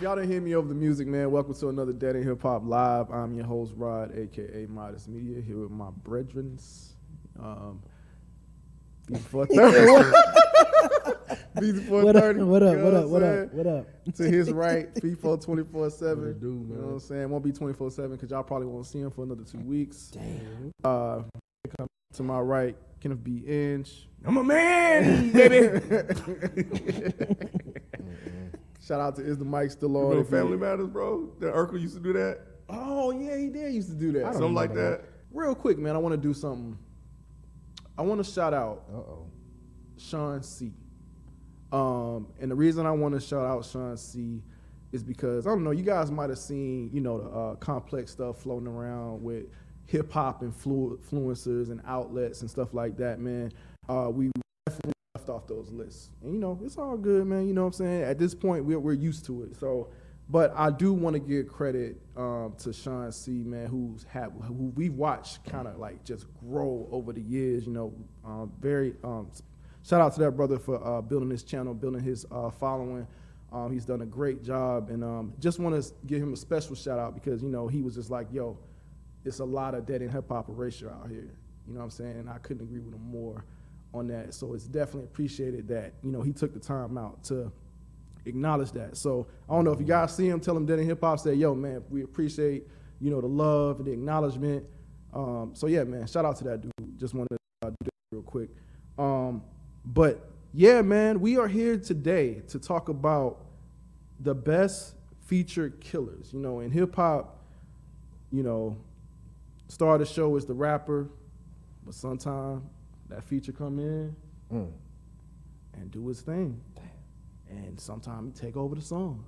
If y'all didn't hear me over the music, man, welcome to another Dead End Hip Hop Live. I'm your host, Rod, aka Modest Media, here with my brethrens. Um, before 30. Before What up? 30. What up? What up? What up? What up? To his right, FIFA 24 7. What it You know what I'm saying? Won't be 24 7 because y'all probably won't see him for another two weeks. Damn. Uh, to my right, Kenneth B. Inch. I'm a man, baby. Shout out to Is the Mic Still on? Remember If you- Family Matters, bro? That Urkel used to do that. Oh, yeah, he did used to do that. Something like that. Real quick, man, I want to do something. I want to shout out Uh oh. Shawn Cee. Um, and the reason I want to shout out Shawn Cee. is because I don't know, you guys might have seen, you know, the uh, complex stuff floating around with hip hop influ- influencers and outlets and stuff like that, man. Uh, we definitely off those lists, and you know, it's all good, man. You know what I'm saying? At this point, we're we're used to it, so. But I do want to give credit um, to Shawn Cee. Man, who's had who we've watched kind of like just grow over the years. You know, um, very um, shout out to that brother for uh, building his channel, building his uh, following. Um, he's done a great job, and um, just want to give him a special shout out because you know he was just like, "Yo, it's a lot of dead end hip hop erasure out here." You know what I'm saying? And I couldn't agree with him more on that. So it's definitely appreciated that you know he took the time out to acknowledge that. So I don't know if you guys see him, tell him Dead End Hip Hop, say, yo, man, we appreciate, you know, the love and the acknowledgement. Um, so yeah, man, shout out to that dude. Just wanted to do that real quick. Um, but yeah, man, we are here today to talk about the best featured killers. You know, in hip hop, you know, star of the show is the rapper, but sometimes that feature come in mm. and do his thing. And sometimes take over the song.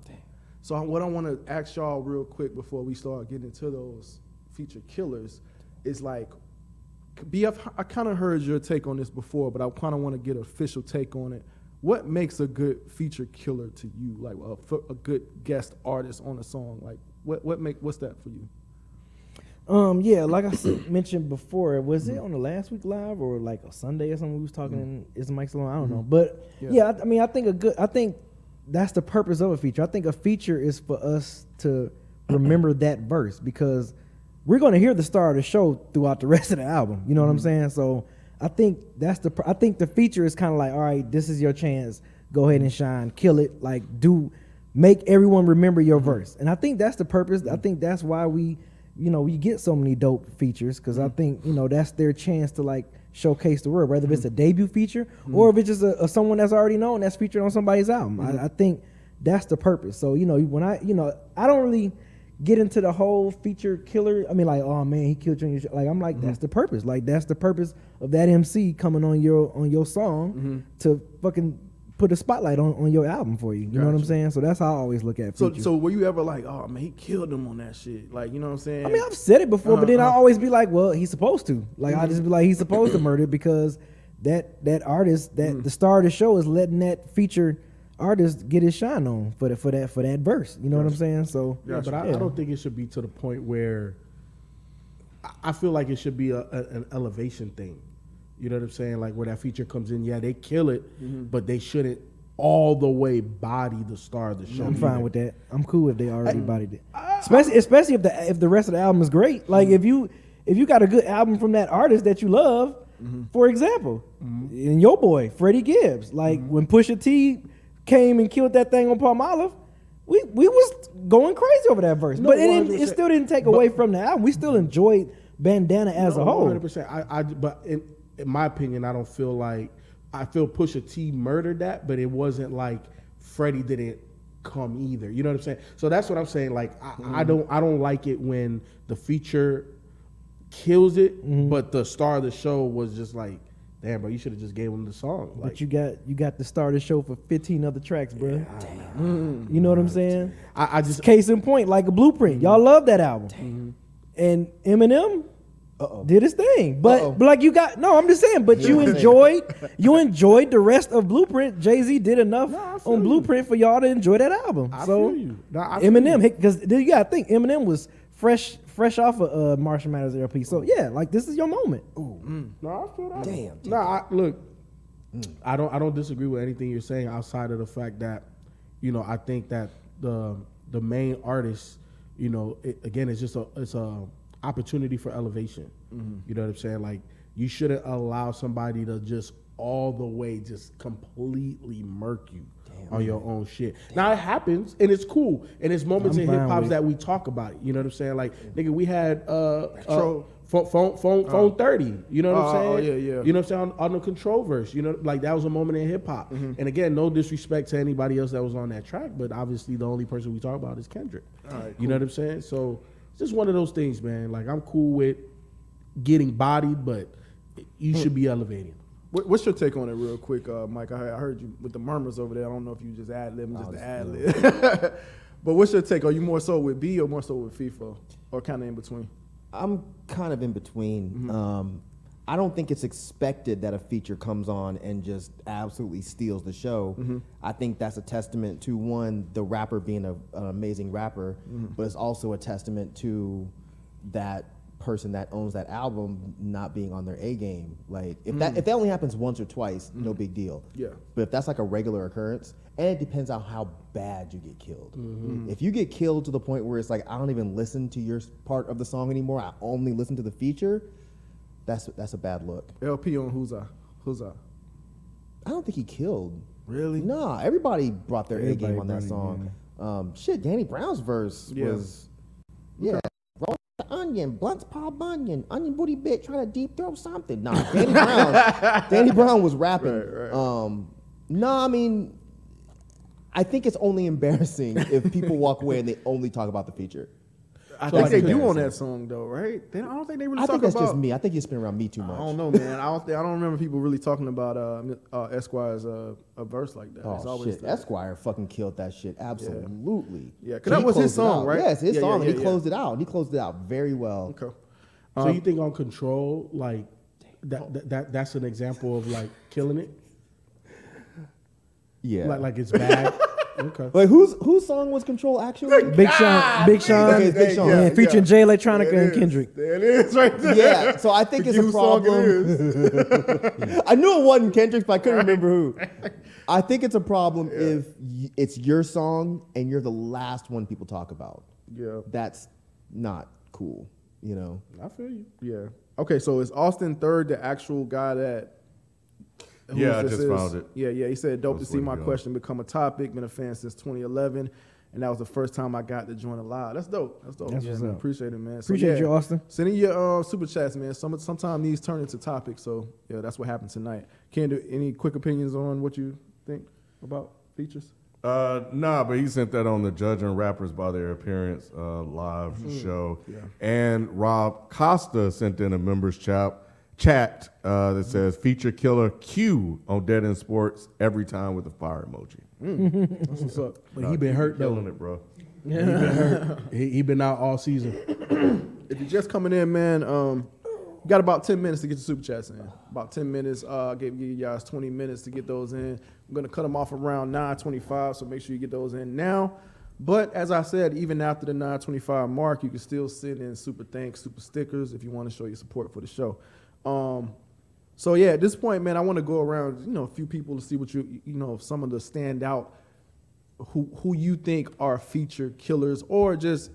So what I want to ask y'all real quick before we start getting into those feature killers is like, BF, I kind of heard your take on this before, but I kind of want to get an official take on it. What makes a good feature killer to you? Like a good guest artist on a song? Like what what make what's that for you? Um, yeah, like I mentioned before, was it mm-hmm. on the last week live or like a Sunday or something? We was talking. Mm-hmm. Is the mic still on? I don't mm-hmm. know, but Yeah. yeah, I, I mean, I think a good. I think that's the purpose of a feature. I think a feature is for us to remember that verse because we're going to hear the star of the show throughout the rest of the album. You know what I'm saying? So I think that's the. I think the feature is kind of like, all right, this is your chance. Go ahead and shine, kill it. Like do make everyone remember your verse. And I think that's the purpose. I think that's why we, you know, we get so many dope features because I mm. think you know that's their chance to like showcase the world, whether if it's a mm. debut feature mm. or if it's just a, a someone that's already known that's featured on somebody's album. I, mm-hmm. I think that's the purpose. So you know, when I, you know, I don't really get into the whole feature killer. I mean, like, oh man, he killed you. Your. Like, I'm like, mm-hmm. that's the purpose. Like, that's the purpose of that MC coming on your on your song mm-hmm. to fucking put a spotlight on, on your album for you. You know what I'm saying? So that's how I always look at So features. so were you ever like, oh man, he killed him on that shit? Like you know what I'm saying? I mean, I've said it before, but uh-huh, then I Uh-huh. always be like, well, he's supposed to. Like, I mm-hmm. just be like, he's supposed to murder because that that artist, that mm. the star of the show is letting that featured artist get his shine on for the, for that for that verse. You know what I'm saying? So Yeah, but I, I don't think it should be to the point where I- I feel like it should be a, a, an elevation thing. You know what I'm saying? Like where that feature comes in, yeah, they kill it, Mm-hmm. but they shouldn't all the way body the star of the show. I'm either. fine with that. I'm cool if they already bodied it. Uh, especially especially if the if the rest of the album is great. Like mm-hmm. if you if you got a good album from that artist that you love, mm-hmm. for example, mm-hmm. and your boy Freddie Gibbs, like when Pusha T came and killed that thing on Palmolive, we we was going crazy over that verse. No, but it, didn't, it still didn't take away from the album. We still enjoyed bandana as a whole. 100%. I, I, but in, in my opinion, I don't feel like I feel Pusha T murdered that, but it wasn't like Freddie didn't come either. You know what I'm saying? So that's what I'm saying. Like I, Mm-hmm. I don't I don't like it when the feature kills it, Mm-hmm. but the star of the show was just like, damn, bro, you should have just gave him the song. Like, But you got you got the star of the show for 15 other tracks, bro. Damn, You know what I'm saying? I, I just Case in point, like a blueprint. Y'all love that album. And Eminem did his thing. But, but like you got no, I'm just saying, but you enjoyed you enjoyed the rest of Blueprint. Jay-Z did enough I feel on you. Blueprint for y'all to enjoy that album. I so feel you. No, I feel Eminem, because you gotta think Eminem was fresh fresh off of uh, Marshall Mathers LP. So yeah, like this is your moment. Ooh, No, I feel that. Damn, No, I, look, I don't. I don't disagree with anything you're saying outside of the fact that, you know, I think that the the main artist, you know, it, again, it's just a it's a opportunity for elevation. You know what I'm saying? Like you shouldn't allow somebody to just all the way just completely murk you on your own shit. Now it happens and it's cool and it's moments I'm in hip hop that we talk about it. You know what I'm saying? Like nigga, we had uh, uh phone phone phone, phone thirty. You know what Oh, I'm oh, saying? yeah, yeah. You know what I'm saying? On, on the control verse, you know, like that was a moment in hip hop. Mm-hmm. And again, no disrespect to anybody else that was on that track, but obviously the only person we talk about is Kendrick. You know what I'm saying? So it's just one of those things, man. Like I'm cool with getting bodied, but you should be elevating. What's your take on it, real quick, uh, Mike? I, heard- I heard you with the murmurs over there. I don't know if you just ad lib, just the ad lib. but what's your take? Are you more so with B or more so with FIFA, or kind of in between? I'm kind of in between. Mm-hmm. Um, I don't think it's expected that a feature comes on and just absolutely steals the show. Mm-hmm. I think that's a testament to one, the rapper being a, an amazing rapper, Mm-hmm. but it's also a testament to that person that owns that album not being on their A game. Like if that if that only happens once or twice, no big deal. Mm. Yeah. But if that's like a regular occurrence, and it depends on how bad you get killed. Mm-hmm. If you get killed to the point where it's like I don't even listen to your part of the song anymore, I only listen to the feature. That's that's a bad look. LP on who's I? Who's I? I don't think he killed. Really? Nah, everybody brought their A game on that song. Um, shit, Danny Brown's verse Yeah. was yeah. Roll the onion, blunts Paul Bunyan, onion booty bitch trying to deep throw something. Nah, Danny Brown. Danny Brown was rapping. Right, right. Um, no, I mean, I think it's only embarrassing if people walk away and they only talk about the feature. I So think they do on that song though, right? They, I don't think they really I talk think that's about. just me. I think it's been around me too much. I don't know, man. I don't. Think, I don't remember people really talking about uh, uh, Esquire's uh, a verse like that. it's Oh always shit! the- Esquire fucking killed that shit. Absolutely. Yeah, 'cause that was his song, right? Yes, his Yeah, yeah, song. and yeah, he yeah. closed it out. He closed it out very well. Okay. So you think on control, like that, that, that that's an example of like killing it? Yeah. Like like it's bad. okay. Wait, whose whose song was Control actually? Big Sean, Big Sean, Okay, it's Big Sean. and featuring Jay Electronica and is. Kendrick. There it is, right there. yeah. So I think it's a Forget whose song it problem. I knew it wasn't Kendrick, but I couldn't remember who. I think it's a problem if it's your song and you're the last one people talk about. Yeah. That's not cool. You know. I feel you. Yeah. Okay, so is Austin third the actual guy that? Yeah, I just is? found it. Yeah, yeah. He said, "Dope to see my it. question become a topic. Been a fan since 2011, and that was the first time I got to join a live. That's dope. That's dope. That's yeah, man. Appreciate it, man. So, Appreciate yeah, you, Austin. Sending your uh, super chats, man. Some sometimes these turn into topics. So yeah, that's what happened tonight. Can do any quick opinions on what you think about features? Uh, nah, but he sent that on the judging rappers by their appearance uh, live show. And Rob Costa sent in a members chat chat uh, that says feature killer Q on Dead End Sports every time with a fire emoji. That's what's up. But he been hurt though. It, bro. He been hurt. He, he been out all season. If you're just coming in, man, um, you got about 10 minutes to get your super chats in. About 10 minutes. Uh, I gave you guys 20 minutes to get those in. I'm going to cut them off around 9.25, so make sure you get those in now. But as I said, even after the 9.25 mark, you can still send in super thanks, super stickers if you want to show your support for the show. Um, so yeah, at this point, man, I want to go around, you know, a few people to see what you, you know, some of the standout who who you think are feature killers or just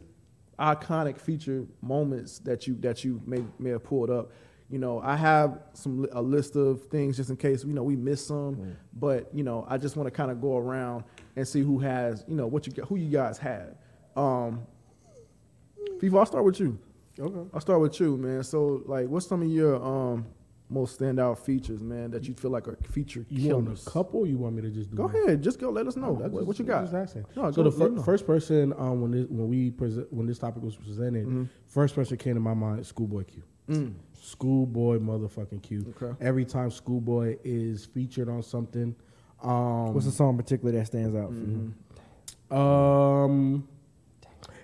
iconic feature moments that you that you may may have pulled up. You know, I have some a list of things just in case you know we miss some, but you know, I just want to kind of go around and see who has you know what you who you guys have. Um, FIFA, I'll start with you. Okay. I'll start with you, man. So, like, what's some of your um most standout features, man, that you feel like are feature You want a couple? You want me to just do? Go one? ahead, just go. Let us know. No, what, just- what you got? No, so go- the fir- know. first person um, when this, when we present when this topic was presented, Mm-hmm. first person came to my mind, Schoolboy Q. Schoolboy motherfucking Q. Mm. Okay. Every time Schoolboy is featured on something, um, What's the song in particular that stands out for Mm-hmm. you? Um,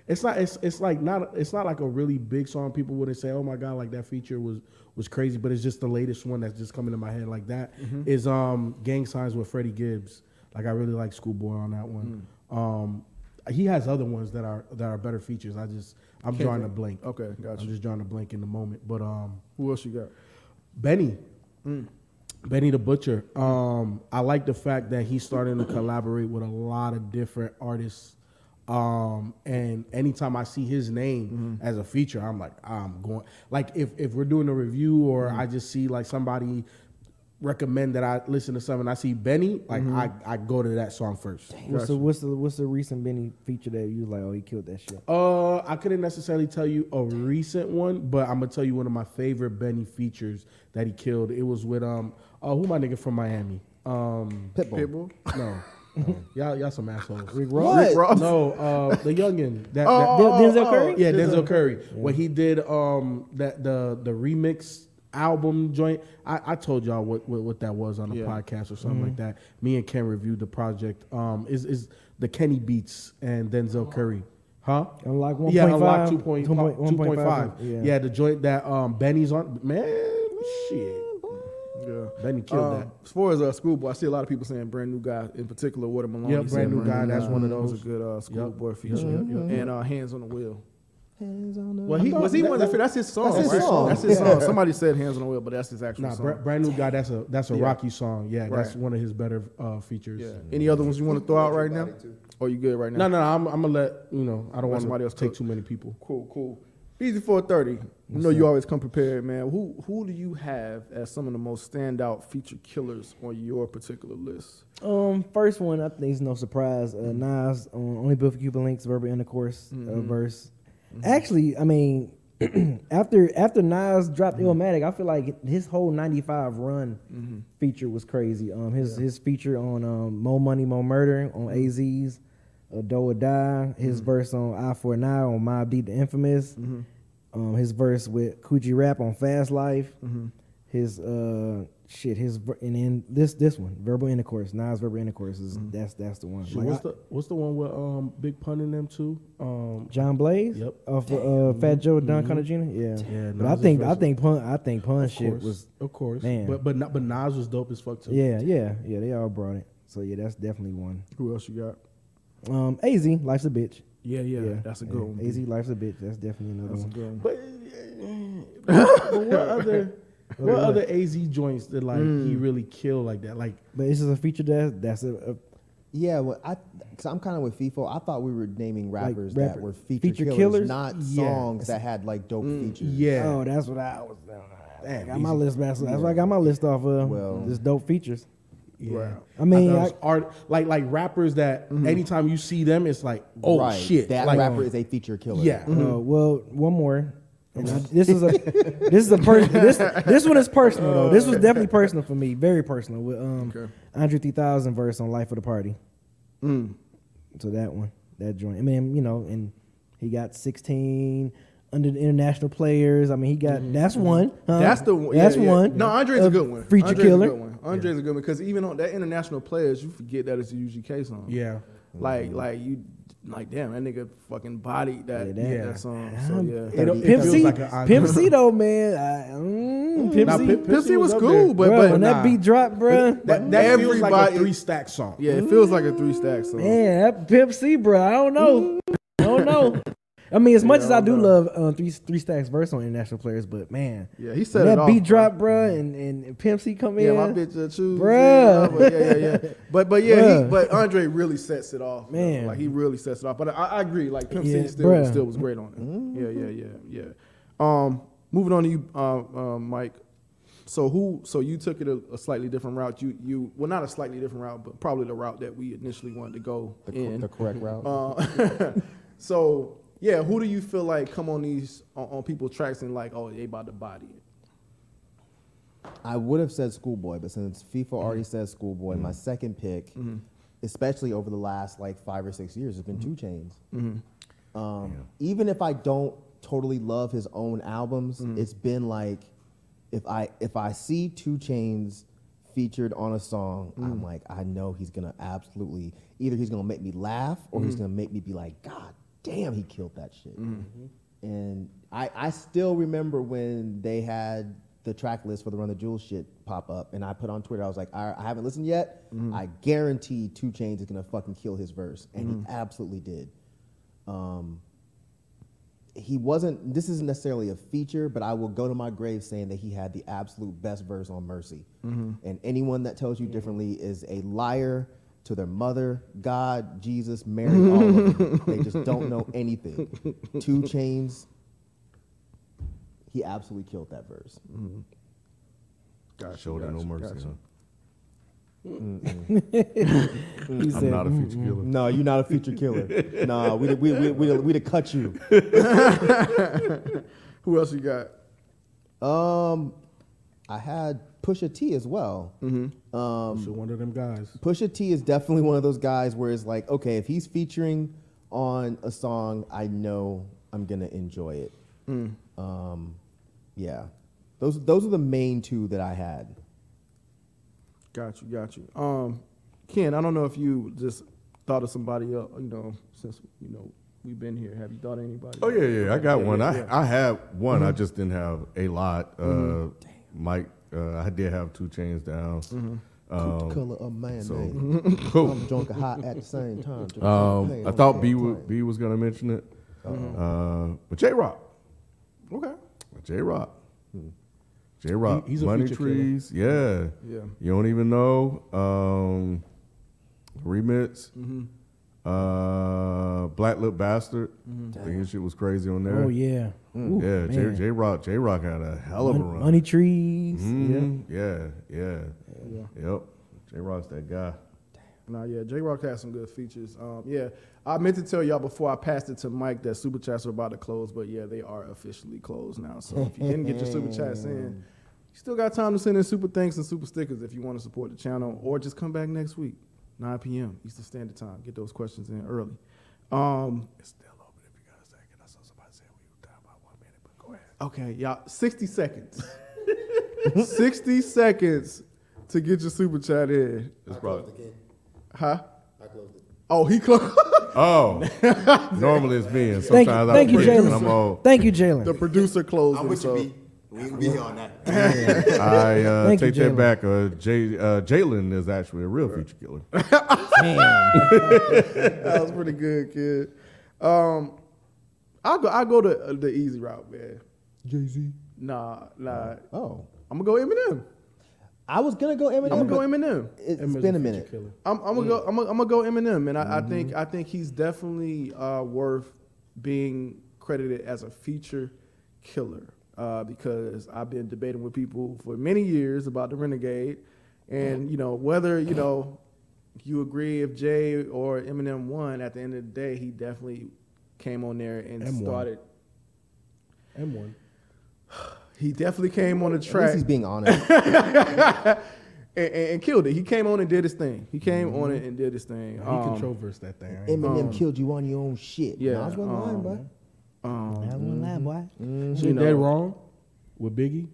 it's not. It's it's like not. It's not like a really big song. People wouldn't say, "Oh my god, like that feature was was crazy." But it's just the latest one that's just coming to my head like that. Is um Gang Signs with Freddie Gibbs. Like I really like Schoolboy on that one. Um, he has other ones that are that are better features. I just I'm Can't drawing a blank. Okay, got I'm just drawing a blank in the moment. But um, Who else you got? Benny. Mm. Benny the Butcher. Um, I like the fact that he's starting to collaborate with a lot of different artists. Um, and anytime I see his name Mm-hmm. as a feature, I'm like, I'm going. Like if if we're doing a review or Mm-hmm. I just see like somebody recommend that I listen to something, I see Benny, like Mm-hmm. I, I go to that song first. What's the what's the what's the recent Benny feature that you was like, oh, he killed that shit? Uh, I couldn't necessarily tell you a recent one, but I'm gonna tell you one of my favorite Benny features that he killed. It was with um, oh, who my nigga from Miami? Um, Pitbull. Pitbull. no, no. y'all, y'all some assholes. Rick What? Ross. Rick Ross. No, uh, the youngin. That, Oh, that- Denzel Curry? yeah, Denzel Curry. When he did um that the the remix album joint, I, I told y'all what, what what that was on a Yeah. podcast or something like that. Me and Ken reviewed the project. Um, is is the Kenny Beats and Denzel Curry, huh? Unlock Yeah, unlock 2.5. 2.5, 2.5. yeah. Yeah. the joint that um Benny's on. Man, shit, Yeah. Benny killed Um, As far as uh, Schoolboy, I see a lot of people saying brand new guy, in particular, Water Malone. Yep, he Brand New Guy, that's one of was those. a good uh, Schoolboy Yep. feature. Yep, yep, yep. And uh, Hands on the Wheel. Hands on the Wheel. Well, he was he that- one that, that's his song. That's his right? song. That's his Yeah. song. Somebody said Hands on the Wheel, but that's his actual. Nah, song. Bra- brand new guy. That's a that's a Yeah. Rocky song. Yeah, that's one of his better uh, features. yeah. Any other ones you want to throw out right now? Or you good right now? No, no, no, I'm, I'm gonna let you know. I don't want somebody to else take cook. too many people. Cool, cool. Easy four thirty. You know you always come prepared, man. Who who do you have as some of the most standout feature killers on your particular list? Um, first one I think is no surprise. Uh, Nas on only built for Cuban Linx, verbal intercourse uh, verse. Actually, I mean, after after Nas dropped Illmatic, I feel like his whole '95 run feature was crazy. Um, his his feature on um, Mo Money Mo Murder on AZ's uh, Doe or Die. His verse on Eye for an Eye on Mobb Deep the Infamous. Um, his verse with Kool G Rap on Fast Life. His uh shit, his and then this this one, verbal intercourse. Nas verbal intercourse is that's that's the one. So Like, what's I- the what's the one with um Big Pun in them too? Um, John Blaze? Yep. Off of, uh, Fat Joe, and Don Cartagena? Yeah. Yeah, But I think I think pun I think pun of shit course, was of course, man. but but not, but Nas was dope as fuck too. yeah yeah yeah they all brought it. So yeah, that's definitely one. Who else you got? Um, Az Life's a bitch. Yeah, yeah, Yeah, that's a yeah. good one. Az Life's a bitch. That's definitely another That's a one. good one. But, but what other what other AZ joints that like Mm. he really killed like that? Like But this is a feature that that's a, a Yeah, well, I because I'm kind of with FIFO. I thought we were naming rappers rapper- that were feature, feature killers, killers? not Yeah. songs that had like dope features. yeah, oh that's what I was. I Damn, got my list back. So that's why I got my list off of Well- just dope features. Yeah. Right. I mean, thought it I- art like like rappers that anytime you see them, it's like oh right. shit, that like, rapper is a feature killer. Yeah, Uh, well, one more. And I, this is a this is a person. This this one is personal though. This was definitely personal for me. Very personal with um Okay. Andre 3000 verse on Life of the Party. Mm. So that one, that joint. I mean, you know, and he got 16 under the international players. I mean, he got that's one. huh? That's the one. That's yeah, yeah. one. No, Andre's a Uh, good one. Feature Andre's killer. A good one. Andre's a good one because even on that international players, you forget that it's a UGK song. yeah. Like, like you, like damn, that nigga fucking bodied that Yeah, that, that- that song. So yeah. It, it Pimp feels C, like a Pimp C though, man. I, mm, Pimp Nah, C, Pimp- Pimp C was up cool, but Bruh, but when nah. that beat dropped, bruh. That, that feels like a Everybody- three stack song. yeah, it feels like a three stack song. Man, that Pimp C, bro. I don't know. I don't know. I mean, as much Yeah, as I I don't know. love uh, three three stacks verse on international players, but man, Yeah, he said when it that off. beat bro. drop, bro, and, and Pimp C come Yeah, in, yeah, my bitch uh, choose. Bruh. Yeah, but yeah, yeah, yeah. But but yeah, he, but Andre really sets it off. though. Man. like he really sets it off. But I, I agree. Like Pimp Yeah, C still bruh. still was great on it. Yeah, yeah, yeah, yeah. Um, moving on to you, uh, uh, Mike. So who? So you took it a, a slightly different route. You you well not a slightly different route, but probably the route that we initially wanted to go The, cor- in. the correct route. Uh, so yeah, who do you feel like come on these on, on people's tracks and like, oh, they about to body it? I would have said Schoolboy, but since FIFA mm-hmm. already says Schoolboy, my mm-hmm. second pick, mm-hmm. especially over the last like five or six years, has been 2 Chainz. Um, Even if I don't totally love his own albums, it's been like if I if I see 2 Chainz featured on a song, I'm like, I know he's gonna absolutely either he's gonna make me laugh or he's gonna make me be like, God damn, he killed that shit. Mm-hmm. And I, I still remember when they had the track list for the Run the Jewels shit pop up, and I put on Twitter, I was like, I, I haven't listened yet. Mm-hmm. I guarantee 2 Chainz is gonna fucking kill his verse, and he mm-hmm. absolutely did. Um, he wasn't. This isn't necessarily a feature, but I will go to my grave saying that he had the absolute best verse on Mercy. And anyone that tells you differently is a liar to their mother, God, Jesus, Mary, all of them. They just don't know anything. 2 Chainz. He absolutely killed that verse. Gotcha, Showed it no mercy. gotcha. huh? He I'm said, not a feature killer. No, you're not a future killer. nah, we we we we we'd have cut you. Who else you got? Um, I had Pusha T as well. Um, So one of them guys. Pusha T is definitely one of those guys where it's like, okay, if he's featuring on a song, I know I'm gonna enjoy it. Um, yeah, those those are the main two that I had. Got you, got you. Um, Ken, I don't know if you just thought of somebody else. You know, since you know we've been here, have you thought of anybody? Oh yeah, yeah. I got Yeah, one. yeah, I yeah. I had one. Mm-hmm. I just didn't have a lot. Uh, Mike, uh, I did have 2 Chainz down. Mm-hmm. Um, Color of man, so- name. cool. I'm drunk and hot at the same time. Um, I thought the B same w- time. B was gonna mention it, uh, but Jay Rock, Okay. Jay Rock, Jay Rock, He- he's a Money feature killer. Trees, yeah, Yeah. You don't even know. Um, remix, Mm-hmm. Uh, Black Lip Bastard. I think his shit was crazy on there. "Oh yeah, Ooh, yeah. J. Jay Rock, Jay Rock had a hell of a Mon- run. money trees." Mhm. Yeah, yeah, Yep. Jay Rock's that guy. Nah, yeah, Jay Rock has some good features. Um, yeah, I meant to tell y'all before I passed it to Mike that super chats are about to close, but yeah, they are officially closed now. So if you didn't get your super chats in, you still got time to send in super thanks and super stickers if you want to support the channel, or just come back next week, 9 p.m. Eastern Standard Time. Get those questions in early. Um, It's still open if you got a second. I saw somebody say we were down about one minute, but go ahead. Okay, y'all, 60 seconds. 60 seconds to get your super chat in. It's probably. Huh? I closed it. Oh, he closed. Oh, normally it's me, and Thank sometimes you, I thank you, forget, and I'm Jalen. Thank you, Jalen. the producer closed I'm it. with So. you, B. We can be here on that. I uh, Thank you, take that Jalen. back. Uh, Jay, uh, Jalen is actually a real feature killer. Damn. that was pretty good, kid. Um, I'll go. I'll go to uh, the easy route, man. Jay Z. Nah, nah. Oh, I'm gonna go Eminem. I was gonna go Eminem. I'm gonna go but Eminem. It's Emma's been a minute. killer. I'm, I'm gonna go. I'm gonna, I'm gonna go Eminem, and I, I think I think he's definitely uh, worth being credited as a feature killer uh, because I've been debating with people for many years about the Renegade, and you know whether you know you agree if Jay or Eminem won. At the end of the day, he definitely came on there and M1. started. M1. He definitely came on the track he's being honest. and, and, and killed it. He came on and did his thing. He came on it and did his thing. He Um, controversed that thing. Eminem killed you on your own shit. yeah, I was um, boy. Um, I won't lie, boy. She you dead know. wrong with Biggie,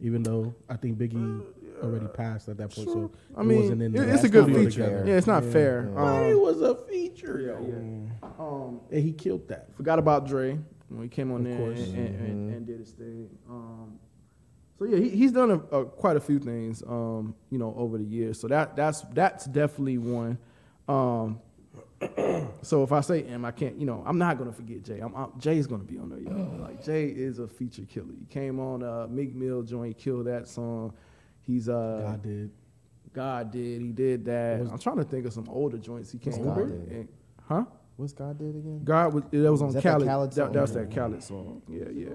even though I think Biggie already passed at that point. So I mean, wasn't in it- the it's a good feature. together. Yeah, it's not fair. But it Um, was a feature. yeah, though. yeah. Um, And he killed that. forgot about Dre when he came on Of there course. and, and, and, and did his thing. Um, so yeah, he, he's done a, a, quite a few things, um, you know, over the years. So that that's that's definitely one. Um, so if I say M, I can't, you know, I'm not gonna forget Jay. I'm, I'm- Jay's gonna be on there, y'all. Like Jay is a feature killer. He came on uh, Meek Mill joint, killed that song. He's uh, God did. God did. He did that. Was- I'm trying to think of some older joints he came God on. did? and- huh? What's God did again? God was that was on that that Khaled. That, that was that Khaled song. Yeah, yeah.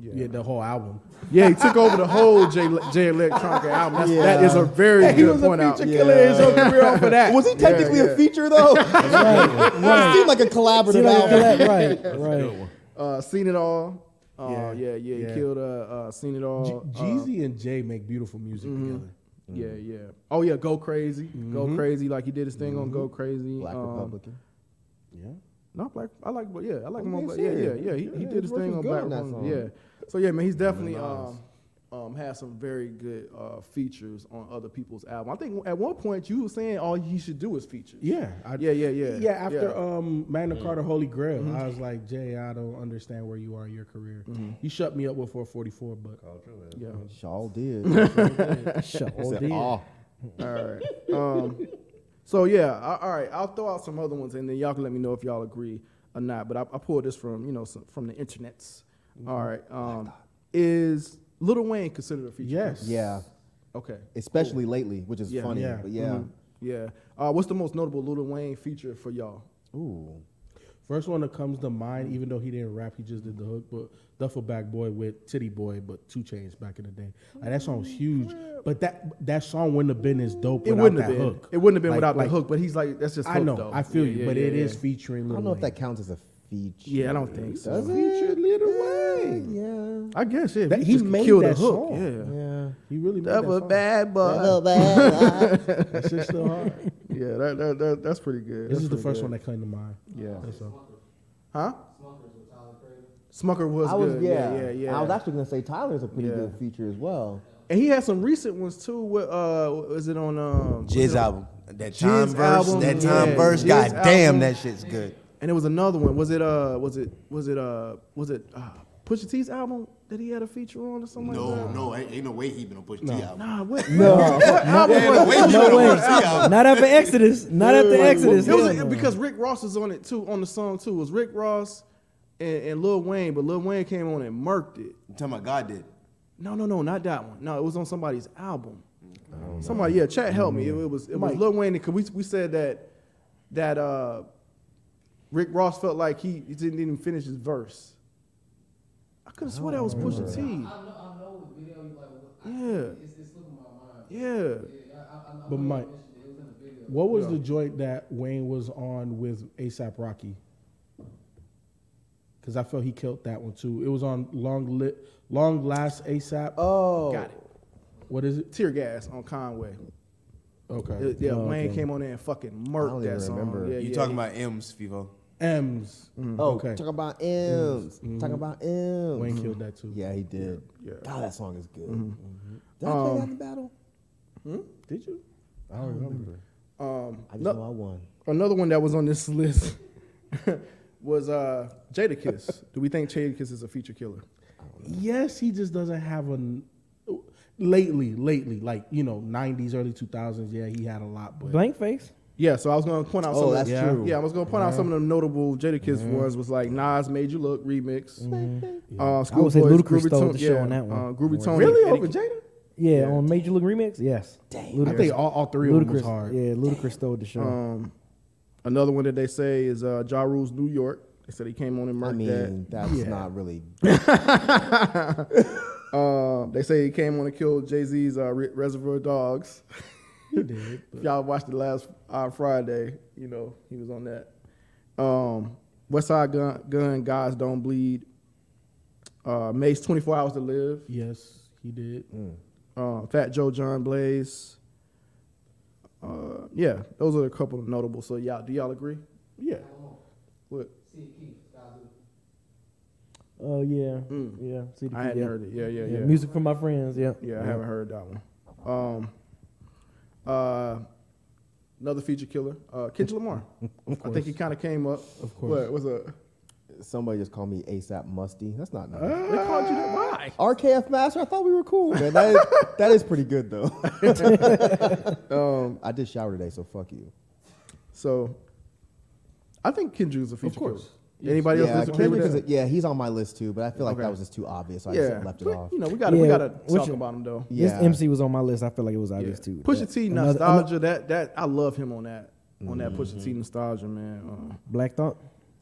Yeah, the whole album. Yeah, he took over the whole J, Jay Electronica album. That's, That Yeah. is a very He good was a point out. feature killer in his whole career off of that. Was he technically yeah. a feature though? It seemed like a collaborative like, album. right, right. Uh, seen it all. Uh, yeah, Yeah, yeah, he yeah. killed. Uh, uh, seen it all. G- Uh, Jeezy and Jay make beautiful music together. yeah, yeah. Oh yeah, go crazy, Mm-hmm. go crazy. Like he did his thing on Go Crazy. Black Um, Republican. Yeah. No, black. I like, but yeah, I like him on. being Black, yeah, yeah, serious. yeah. He, he did his his thing on Black good on that Yeah. So yeah, man, he's definitely um, um has some very good uh, features on other people's album. I think at one point you were saying all he should do is features. Yeah. I, Yeah, yeah, yeah. Yeah, after Yeah. Mm-hmm. um Magna Carta Holy Grail, I was like, Jay, I don't understand where you are in your career. You shut me up with 444, but yeah. Shaw did. Sure Said, did. "Ah." All right. Um, so yeah, I, all right. I'll throw out some other ones, and then y'all can let me know if y'all agree or not. But I, I pulled this from you know some, from the internets. All right. Um, is Lil Wayne considered a feature? yes. Yeah, Okay. especially lately, which is Yeah. funny. Yeah. But yeah. Mhm. Yeah. Uh, what's the most notable Lil Wayne feature for y'all? Ooh. First one that comes to mind, even though he didn't rap, he just did the hook. But Duffle Bag Boy with Tity Boi, but 2 Chainz back in the day. Like that song was mm-hmm. huge, but that that song wouldn't have been as dope It without wouldn't that have been. hook. It wouldn't have been Like- without like- the hook. But he's like, that's just. I hook, know, though. I feel Yeah, you, yeah, but yeah, it is yeah. featuring. I don't know if that counts as a feature. Yeah, I don't think so. Does it? Featured Lil Wayne. Yeah. I guess yeah. That- he he just made killed that the hook. song. Yeah. Yeah. He really made That that was song. bad, boy. That shit's still hard. Yeah, that, that, that that's pretty good. This That's is the first good. one that came to mind. Yeah. That's all. Huh? Smucker was I was good. yeah. yeah, yeah, yeah. I was actually gonna say Tyler's a pretty Yeah. good feature as well. and he had some recent ones too. What uh, was it on um? was Jizz album. That time Jizz verse. album, that time yeah, verse. Jizz God damn, album. that shit's good. And it was another one. Was it uh? Was it was it uh? Was it uh? Pusha T's album that he had a feature on or something No, like that? no, ain't, ain't no way he been on Pusha T album. Nah, what? No. what album Ain't was no way he No way. Pusha T album. Not after Exodus. Not after Exodus. It was hell because Rick Ross was on it too, on the song too. It was Rick Ross and, and Lil Wayne, but Lil Wayne came on and murked it. I'm talking about God did. No, no, no, not that one. No, it was on somebody's album. Somebody, yeah, chat help me. It, it was it was Lil Wayne because we we said that that uh, Rick Ross felt like he, he didn't even finish his verse. I could have swore that was Pusha T. I know, I know the video. Like, I, Yeah. it's, it's slipping my mind. Yeah. Yeah, I, I, I But know Mike- you mentioned it. It was in the. What was the joint that Wayne was on with ASAP Rocky? Because I felt he killed that one too. It was on Long Lit, Long Last ASAP. Oh. Got it. What is it? Tear gas on Conway. Okay. It- yeah, Oh, Wayne okay. came on there and fucking I murked don't that even song. remember. Yeah, You yeah, talking he- about M's, FIFO. M's. Oh, Okay. talk about M's. Talk about M's. Wayne killed that too. Yeah, he did. Yeah. God, that song is good. Mhm. Did I play that in the battle? Did you? I don't remember. Um, I just no- know I won. another one that was on this list was uh, Jadakiss. Do we think Jadakiss is a feature killer? Yes, he just doesn't have a. Lately, lately, like you know, '90s, early 2000s. Yeah, he had a lot, but Blank face. Yeah, so I was going to point out. Oh, some of that's the, Yeah. true. Yeah, I was going to point out some of the notable Jadakiss ones. Was like Nas "Made You Look" remix. Uh, I would say Schoolboy's Ludacris Groovy stole Tone- the show yeah, on that one. Uh, Groovy Tony, really Eddie- over Jada. Yeah, on Major League Remix. Yes. Dang. I think all, all three of them was Ludacris. hard. Yeah, Ludacris stole the show. Um, another one that they say is uh, Ja Rule's "New York." They said he came on and I murked that. that's not really. Uh, they say he came on and killed Jay Z's uh, Re- Reservoir Dogs. He did. If y'all watched the last uh, Friday, you know he was on that. Um, Westside Gunn, Gun, Guys Don't Bleed. Uh, Mase, 24 Hours to Live. Yes, he did. Uh, Fat Joe, John Blaze. Uh, yeah, those are a couple of notable. So y'all, do y'all agree? Yeah. What? See, Keith, Styles P. Oh yeah, yeah. CDP, I hadn't yeah. heard it. Yeah, yeah, Yeah, yeah. Music from my friends. Yeah. Yeah, I haven't heard that one. Um, uh, another feature killer, uh, Kendrick Lamar. I think he kind of came up. Of course. What was a? Somebody just called me ASAP Musty. That's not nice. They called you that. Why? RKF Master, I thought we were cool, man. That is, that is pretty good though. Um, I did shower today, so fuck you. so, I think Kendrick is a feature Of course. killer. Anybody else yeah, disagree with Kendrick is that? a, yeah, he's on my list too, but I feel like Okay. that was just too obvious. So I yeah, just left it but, off. you know, we gotta we Yeah, gotta which- talk about him though. Yeah. This MC was on my list. I feel like it was Yeah. obvious too. Pusha But T another- nostalgia. that that I love him on that on that Mm-hmm. Pusha T nostalgia man. Uh, Black Thought.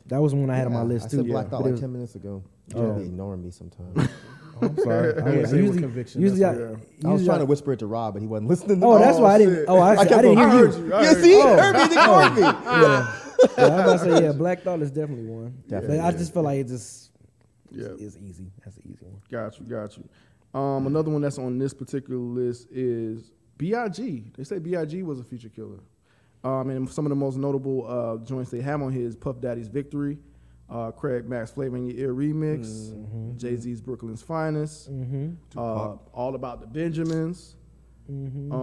That was one I had on my Yeah, list I too. said. Black But Thought like was- ten minutes ago. You Oh. be ignoring me sometimes. I'm sorry. I, Yeah, was- say usually, conviction, usually, I, what- I was trying I- to whisper it to Rob, but he wasn't listening. To Oh, me. that's why I didn't. shit. Oh, I, I I, didn't hear I you. heard you. I You heard see, you. Oh. Herbie's ignoring me. Yeah. yeah, I'm about to say yeah. Black Thought is definitely one. Definitely But I just feel like it just Yeah. is easy. That's an easy one. Got you, got you. Um, another one that's on this particular list is B.I.G. They say B.I.G. was a feature killer. Um, and some of the most notable uh, joints they have on here is Puff Daddy's Victory, uh, Craig Mack Flavor in Your Ear remix, Mm-hmm. Jay Z's Brooklyn's Finest, uh, All About the Benjamins, Mm-hmm. um,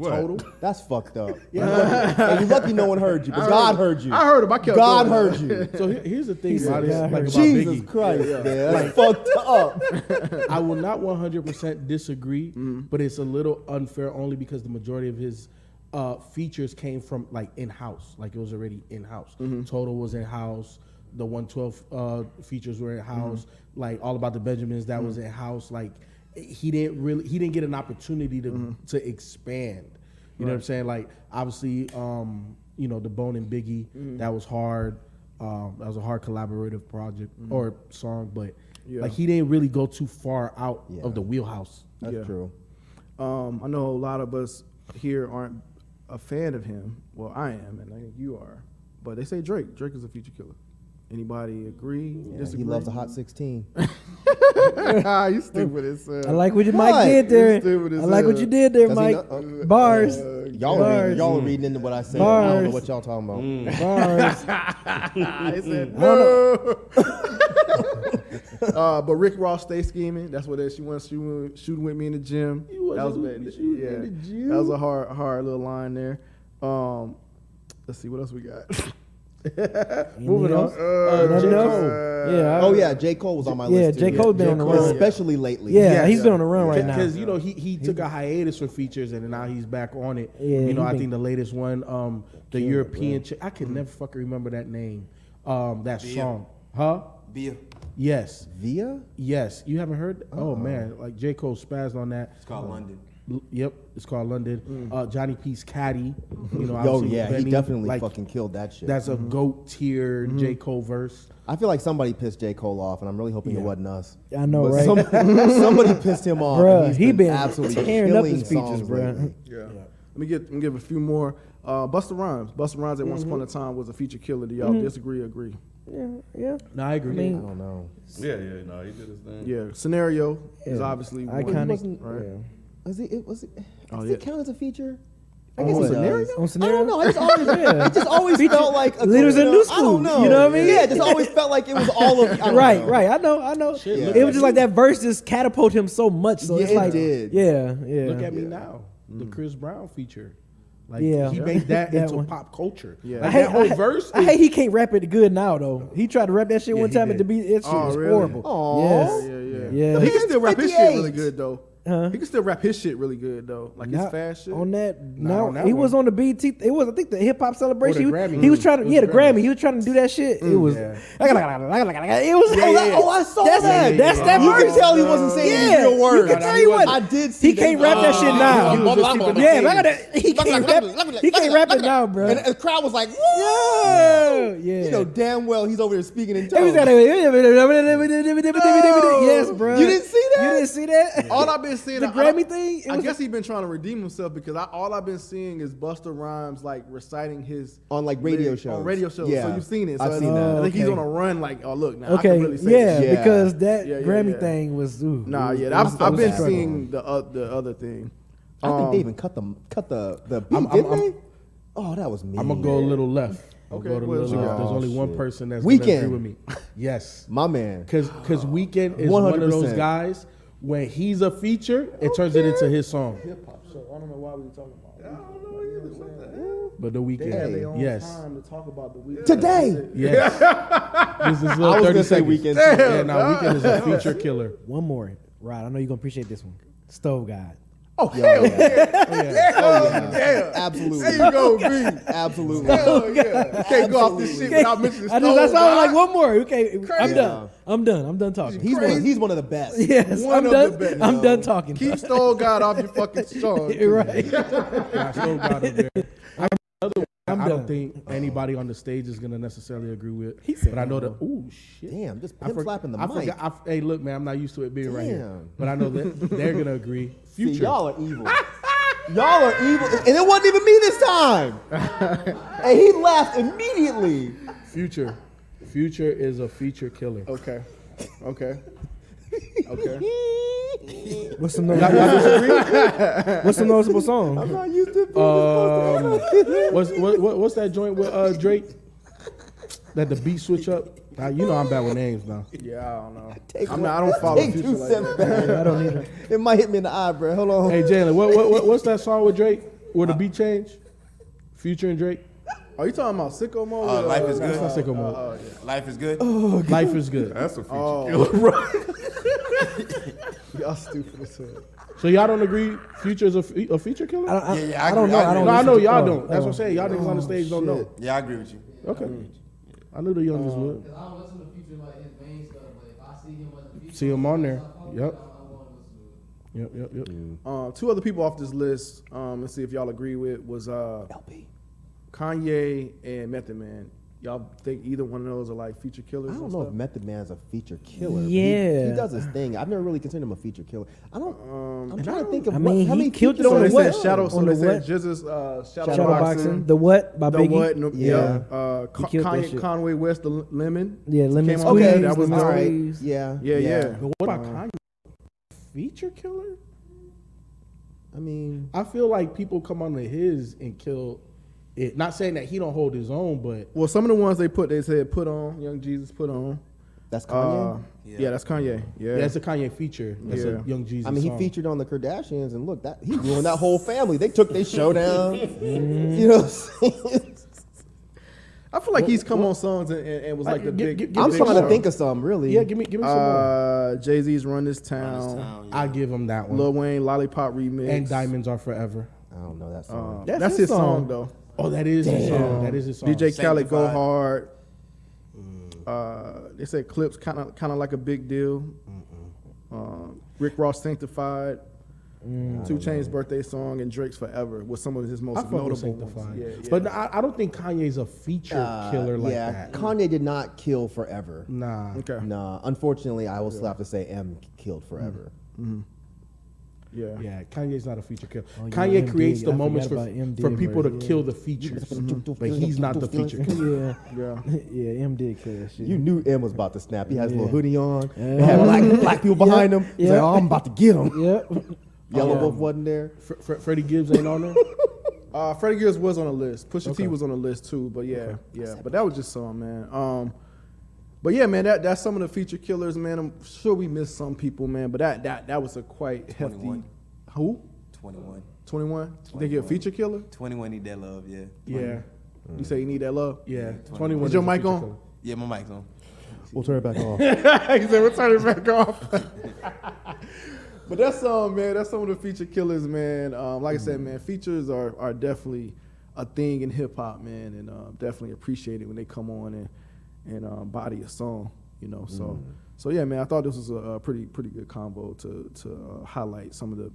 What? Total. That's fucked up. You're lucky, you're lucky no one heard you, but God heard you. I heard him. I kept God going. heard you. So here- here's the thing about God like heard about Jesus. Christ, man, that's fucked up. I will not 100% disagree, Mm-hmm. but it's a little unfair only because the majority of his uh, features came from like in house, like it was already in house. Mm-hmm. Total was in house. The 112 uh, features were in house. Mm-hmm. Like all about the Benjamins, that was in house. Like he didn't really, he didn't get an opportunity to Mm-hmm. to expand. You know what I'm saying? Like obviously, um, you know, the Bone and Biggie, Mm-hmm. that was hard. Um, that was a hard collaborative project or song, but Mm-hmm. Yeah. like he didn't really go too far out Yeah. of the wheelhouse. That's Yeah. true. Um, I know a lot of us here aren't a fan of him. Well, I am, and I think you are. But they say Drake. Drake is a future killer. Anybody agree? Yeah, disagree? he loves a hot 16. ah, you stupid as hell. I like what you Mike did there. Stupid as I like what you did there, Does Mike. know- uh, Bars. Y'all are, reading, y'all are reading into what I said. I don't know what y'all talking about. Bars. I said no. uh, but Rick Ross stay scheming. That's what it is. She wants shooting, shooting with me in the gym. wasn't That was with bad. Yeah, in the gym. that was a hard, hard little line there. Um, let's see what else we got. Moving on. Uh, Nothing J. Cole. Yeah. I- Oh, yeah, J. Cole was on my list. Yeah, list. J. too. Cole's been on the run. Especially lately. Yeah, Yeah, he's yeah. been on the run right now. Because you know he, he took a hiatus for features and now he's back on it. Yeah, you know I been think the latest one, um, the European chick. I can never fucking remember that name. Um, that song, huh? Bia. Yes, Via? yes. You haven't heard? Oh man, like J Cole spazzed on that. It's called London. L- Yep, it's called London. Mm. Uh, Johnny P's Caddy. Mm-hmm. You know, Yo, obviously with yeah, he definitely like, fucking killed that shit. That's a mm-hmm. goat tier mm-hmm. J Cole verse. I feel like somebody pissed J. Cole off, and I'm really hoping it wasn't us. I know, But right? Some, somebody pissed him off. Bruh, and he's he been absolutely tearing up his features, songs bruh. lately. Yeah. Let me get let me give a few more. Uh, Busta Rhymes. Busta Rhymes at once upon a time was a feature killer. Do y'all disagree? Agree? yeah, yeah. No, I agree. I mean, I don't know. Yeah, yeah, no, he did his thing. Yeah. Scenario is obviously one. iconic. wasn't- right? Yeah. Was it? it was it? Oh, does yeah. it count as a feature? I guess what? it does. On I Scenario? don't know. I just always, Yeah. it just always Feature- felt like a Leaders in you New know, I don't know. you know what I mean? Yeah, it just always felt like it was all of. I don't Right, know. right. I know, I know. Shit, look it at was just like that verse just catapulted him so much. So Yeah, it's it like, did. yeah, yeah. Look at me now, the mm. Chris Brown feature. Like Yeah. he made that, That into one. pop culture. Yeah. Like I hate, that whole I verse. I is- hate he can't rap it good now though. He tried to rap that shit Yeah, one he time at the did. beat. That shit Oh, was really? horrible. Aw. Yes. Yeah, yeah. Yeah. No, he can still rap his shit really good though. Huh? He can still rap his shit really good though. Like his fast shit. on that. Not No, on that he was on the BT. It was I think the hip hop celebration. Or he, the was- Grammy. he was trying to It was yeah the the Grammy. He was trying to do that shit. It mm, was. Yeah. It was. Yeah, yeah, yeah. Oh, I saw That's that. That's that You verse. can tell he wasn't saying any Yeah, real you words. can tell he wasn't. I did see He can't rap that shit now. He was just keeping the Yeah, pace. look at that. He can't rap. He can't rap it now, bro. And the crowd was like, Yeah, yeah. You know damn well he's over there speaking in tongues. Yes, bro. You didn't see that? You didn't see that? All I've been seeing The I- I Grammy thing? I was- guess he's been trying to redeem himself because I, all I've been seeing is Busta Rhymes like reciting his On, like, radio lyrics shows. on radio shows. Yeah. so you've seen it. So I've seen that. I think he's on a run. Like, oh look, now I Okay, can really say yeah, this. Yeah. because that Yeah, yeah, Grammy yeah. thing was. Ooh, Nah, it was- yeah, it I've, was- I've been was struggling. seeing the uh, the other thing. I think Um, they even cut the cut the the beat, I'm- I'm- didn't I'm- they? Oh, that was me. I'm gonna go a little left. I'll Okay, go to a what little else you left. got? There's Oh, only one shit. person that's gonna agree with me. Yes, My man. because because Weeknd is one of those guys. When he's a feature, it turns it into his song. Hip hop, So I don't know why we were talking about. But the They Weeknd, had their own yes, time to talk about the Weeknd. Today. yes. this is I little was 30 gonna say seconds. Weeknd. too. Yeah, now Weeknd is a feature killer. One more, Rod. I know you're gonna appreciate this one. Stove God. Oh hell oh, yeah! Oh, yeah. Oh yeah! Absolutely. There you go, B. Absolutely. Hell yeah! Can't go off this shit without mentioning I just, that's why I'm like one more. Okay, I'm Crazy. done. I'm done. I'm done talking. He's one, he's one of the best. yes, One I'm of done. the best. I'm done talking. Keep Stove God off your fucking song. You're right. I still got there. I, another one, I'm I don't done. think anybody on the stage is gonna necessarily agree with. He said but I know that. Ooh shit! Damn, just I pimp forgot- slapping the I mic. forgot. I f- hey, look, man, I'm not used to it being right here, but I know that they're gonna agree. See, Future. y'all are evil. y'all are evil, and it wasn't even me this time. and he laughed immediately. Future. Future is a feature killer. Okay. Okay. Okay. What's some noticeable? What's some noticeable song? I'm not used to Um, what's what, what, what's that joint with uh, Drake? That the beat switch up. Now, you know I'm bad with names now. Yeah, I don't know. Take I'm one- not, I don't follow take Future two like steps that. back. I don't either. It might hit me in the eye, bro. Hold on. Hey Jalen, what, what, what what's that song with Drake? Where the beat change? Future and Drake. Are you talking about sicko mode? Uh, Life is That's good. not sicko mode. uh, yeah. Life is good. Oh, Life is good. That's a feature Oh. killer. Y'all stupid as hell. So y'all don't agree? Future is a, fe- a feature killer? I don't, I, Yeah, yeah, I I don't know. I I don't. no, I know y'all oh, don't. That's oh. what I'm saying. Y'all niggas on the stage don't know. Yeah, I agree with you. Okay. I knew the youngest would. I don't listen to Future like his main stuff, but if I see him as a feature, See him on there. I'm, Yep. I'm going to listen to it. Yep, yep, yep. Uh, two other people off this list, um, let's see if y'all agree with, was uh, Kanye and Method Man. Y'all think either one of those are like feature killers? I don't know if stuff? Method Man's a feature killer. but he- Yeah. he, does his thing. I've never really considered him a feature killer. I don't. Um, I'm and trying I to think of I what, mean, how he many killed features So On they the said what? Shadow. On So the they said what? GZA's uh, Shadow, Shadow boxing. boxing. The what by The Biggie? what? No, Yeah. yeah. Uh, He Con- Kanye. Conway West, the Lemon. Yeah, lemon Came squeeze. Okay, that was lemon all right. squeeze. Yeah, Yeah, yeah. But what about Kanye? Feature killer? I mean, I feel like people come onto his and kill it. Not saying that he don't hold his own, but Well, some of the ones they put, they said put on. Young Jesus put on. that's Kanye. Uh, yeah. that's Kanye. Yeah. yeah, it's a Kanye feature. That's Yeah. a Young Jesus. I mean, he song. featured on the Kardashians, and look, that he ruined that whole family. They took their show down. You know, what I'm saying? I feel like he's come on songs and, and, and was like I- the gi- big. gi- the give I'm big trying to think of some really. Yeah, give me, give me some more. Uh, Jay Z's Run This This Town, town, yeah. I give him that one. Lil Wayne Lollipop remix, and Diamonds Are Forever. I don't know that Uh, song. that's, That's his his song, song. though. Oh, that is his song. That is his song. DJ Khaled Go Sanctified. Hard. Uh, they said clips kind of kind of like a big deal. Um, Rick Ross Sanctified. 2 Chainz' birthday song and Drake's Forever was some of his most I fuck notable ones. Yeah, yeah. But I, I don't think Kanye's a feature Uh, killer like yeah, that. Kanye did not kill forever. Nah. okay. Nah, unfortunately, I will still have to say Em killed forever. Yeah. Yeah, Kanye's not a feature killer. Oh, yeah, Kanye M creates Diddy. the I moments for, forgot for people to yeah. kill the features, but he's not the feature killer. Yeah, Yeah. yeah. Em did kill that shit. You knew Em was about to snap. He has a little hoodie on. Yeah. They had black, black people behind Yeah. him. He's Yeah. like, oh, I'm about to get him. Yep. Yellow Um, Wolf wasn't there. Fre- Fre- Freddie Gibbs ain't on there. Uh, Freddie Gibbs was on the list. Pusha Okay. T was on the list too. But yeah, yeah. But that was just some man. Um, but yeah, man, that that's some of the feature killers, man. I'm sure we missed some people, man. But that that that was a quite hefty. 21. Who? 21. Twenty one. You think you're a feature killer? 21 need that love, yeah. Yeah, You say you need that love? yeah. Twenty one. Is your mic on? Yeah, my mic's on. We'll turn it back off. he said, "We'll turn it back off." but that's some man. That's some of the feature killers, man. Um, like I said, man, features are are definitely a thing in hip hop, man, and uh, definitely appreciate it when they come on and and um, body a song, you know. So so yeah, man, I thought this was a, a pretty pretty good combo to to uh, highlight some of the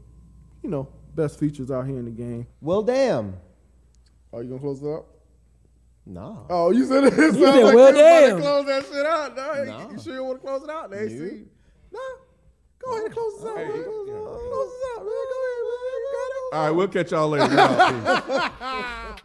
you know best features out here in the game. well, damn. Are you gonna close it up? Nah. Oh, you said it. it sounds said, like "Well, you about to damn." close that shit out. No, No. you sure you want to close it out? They see. No, go ahead and close this out. man. Close this out. Close this out, man. Go ahead, man. You. All right, we'll catch y'all later. Y'all, peace.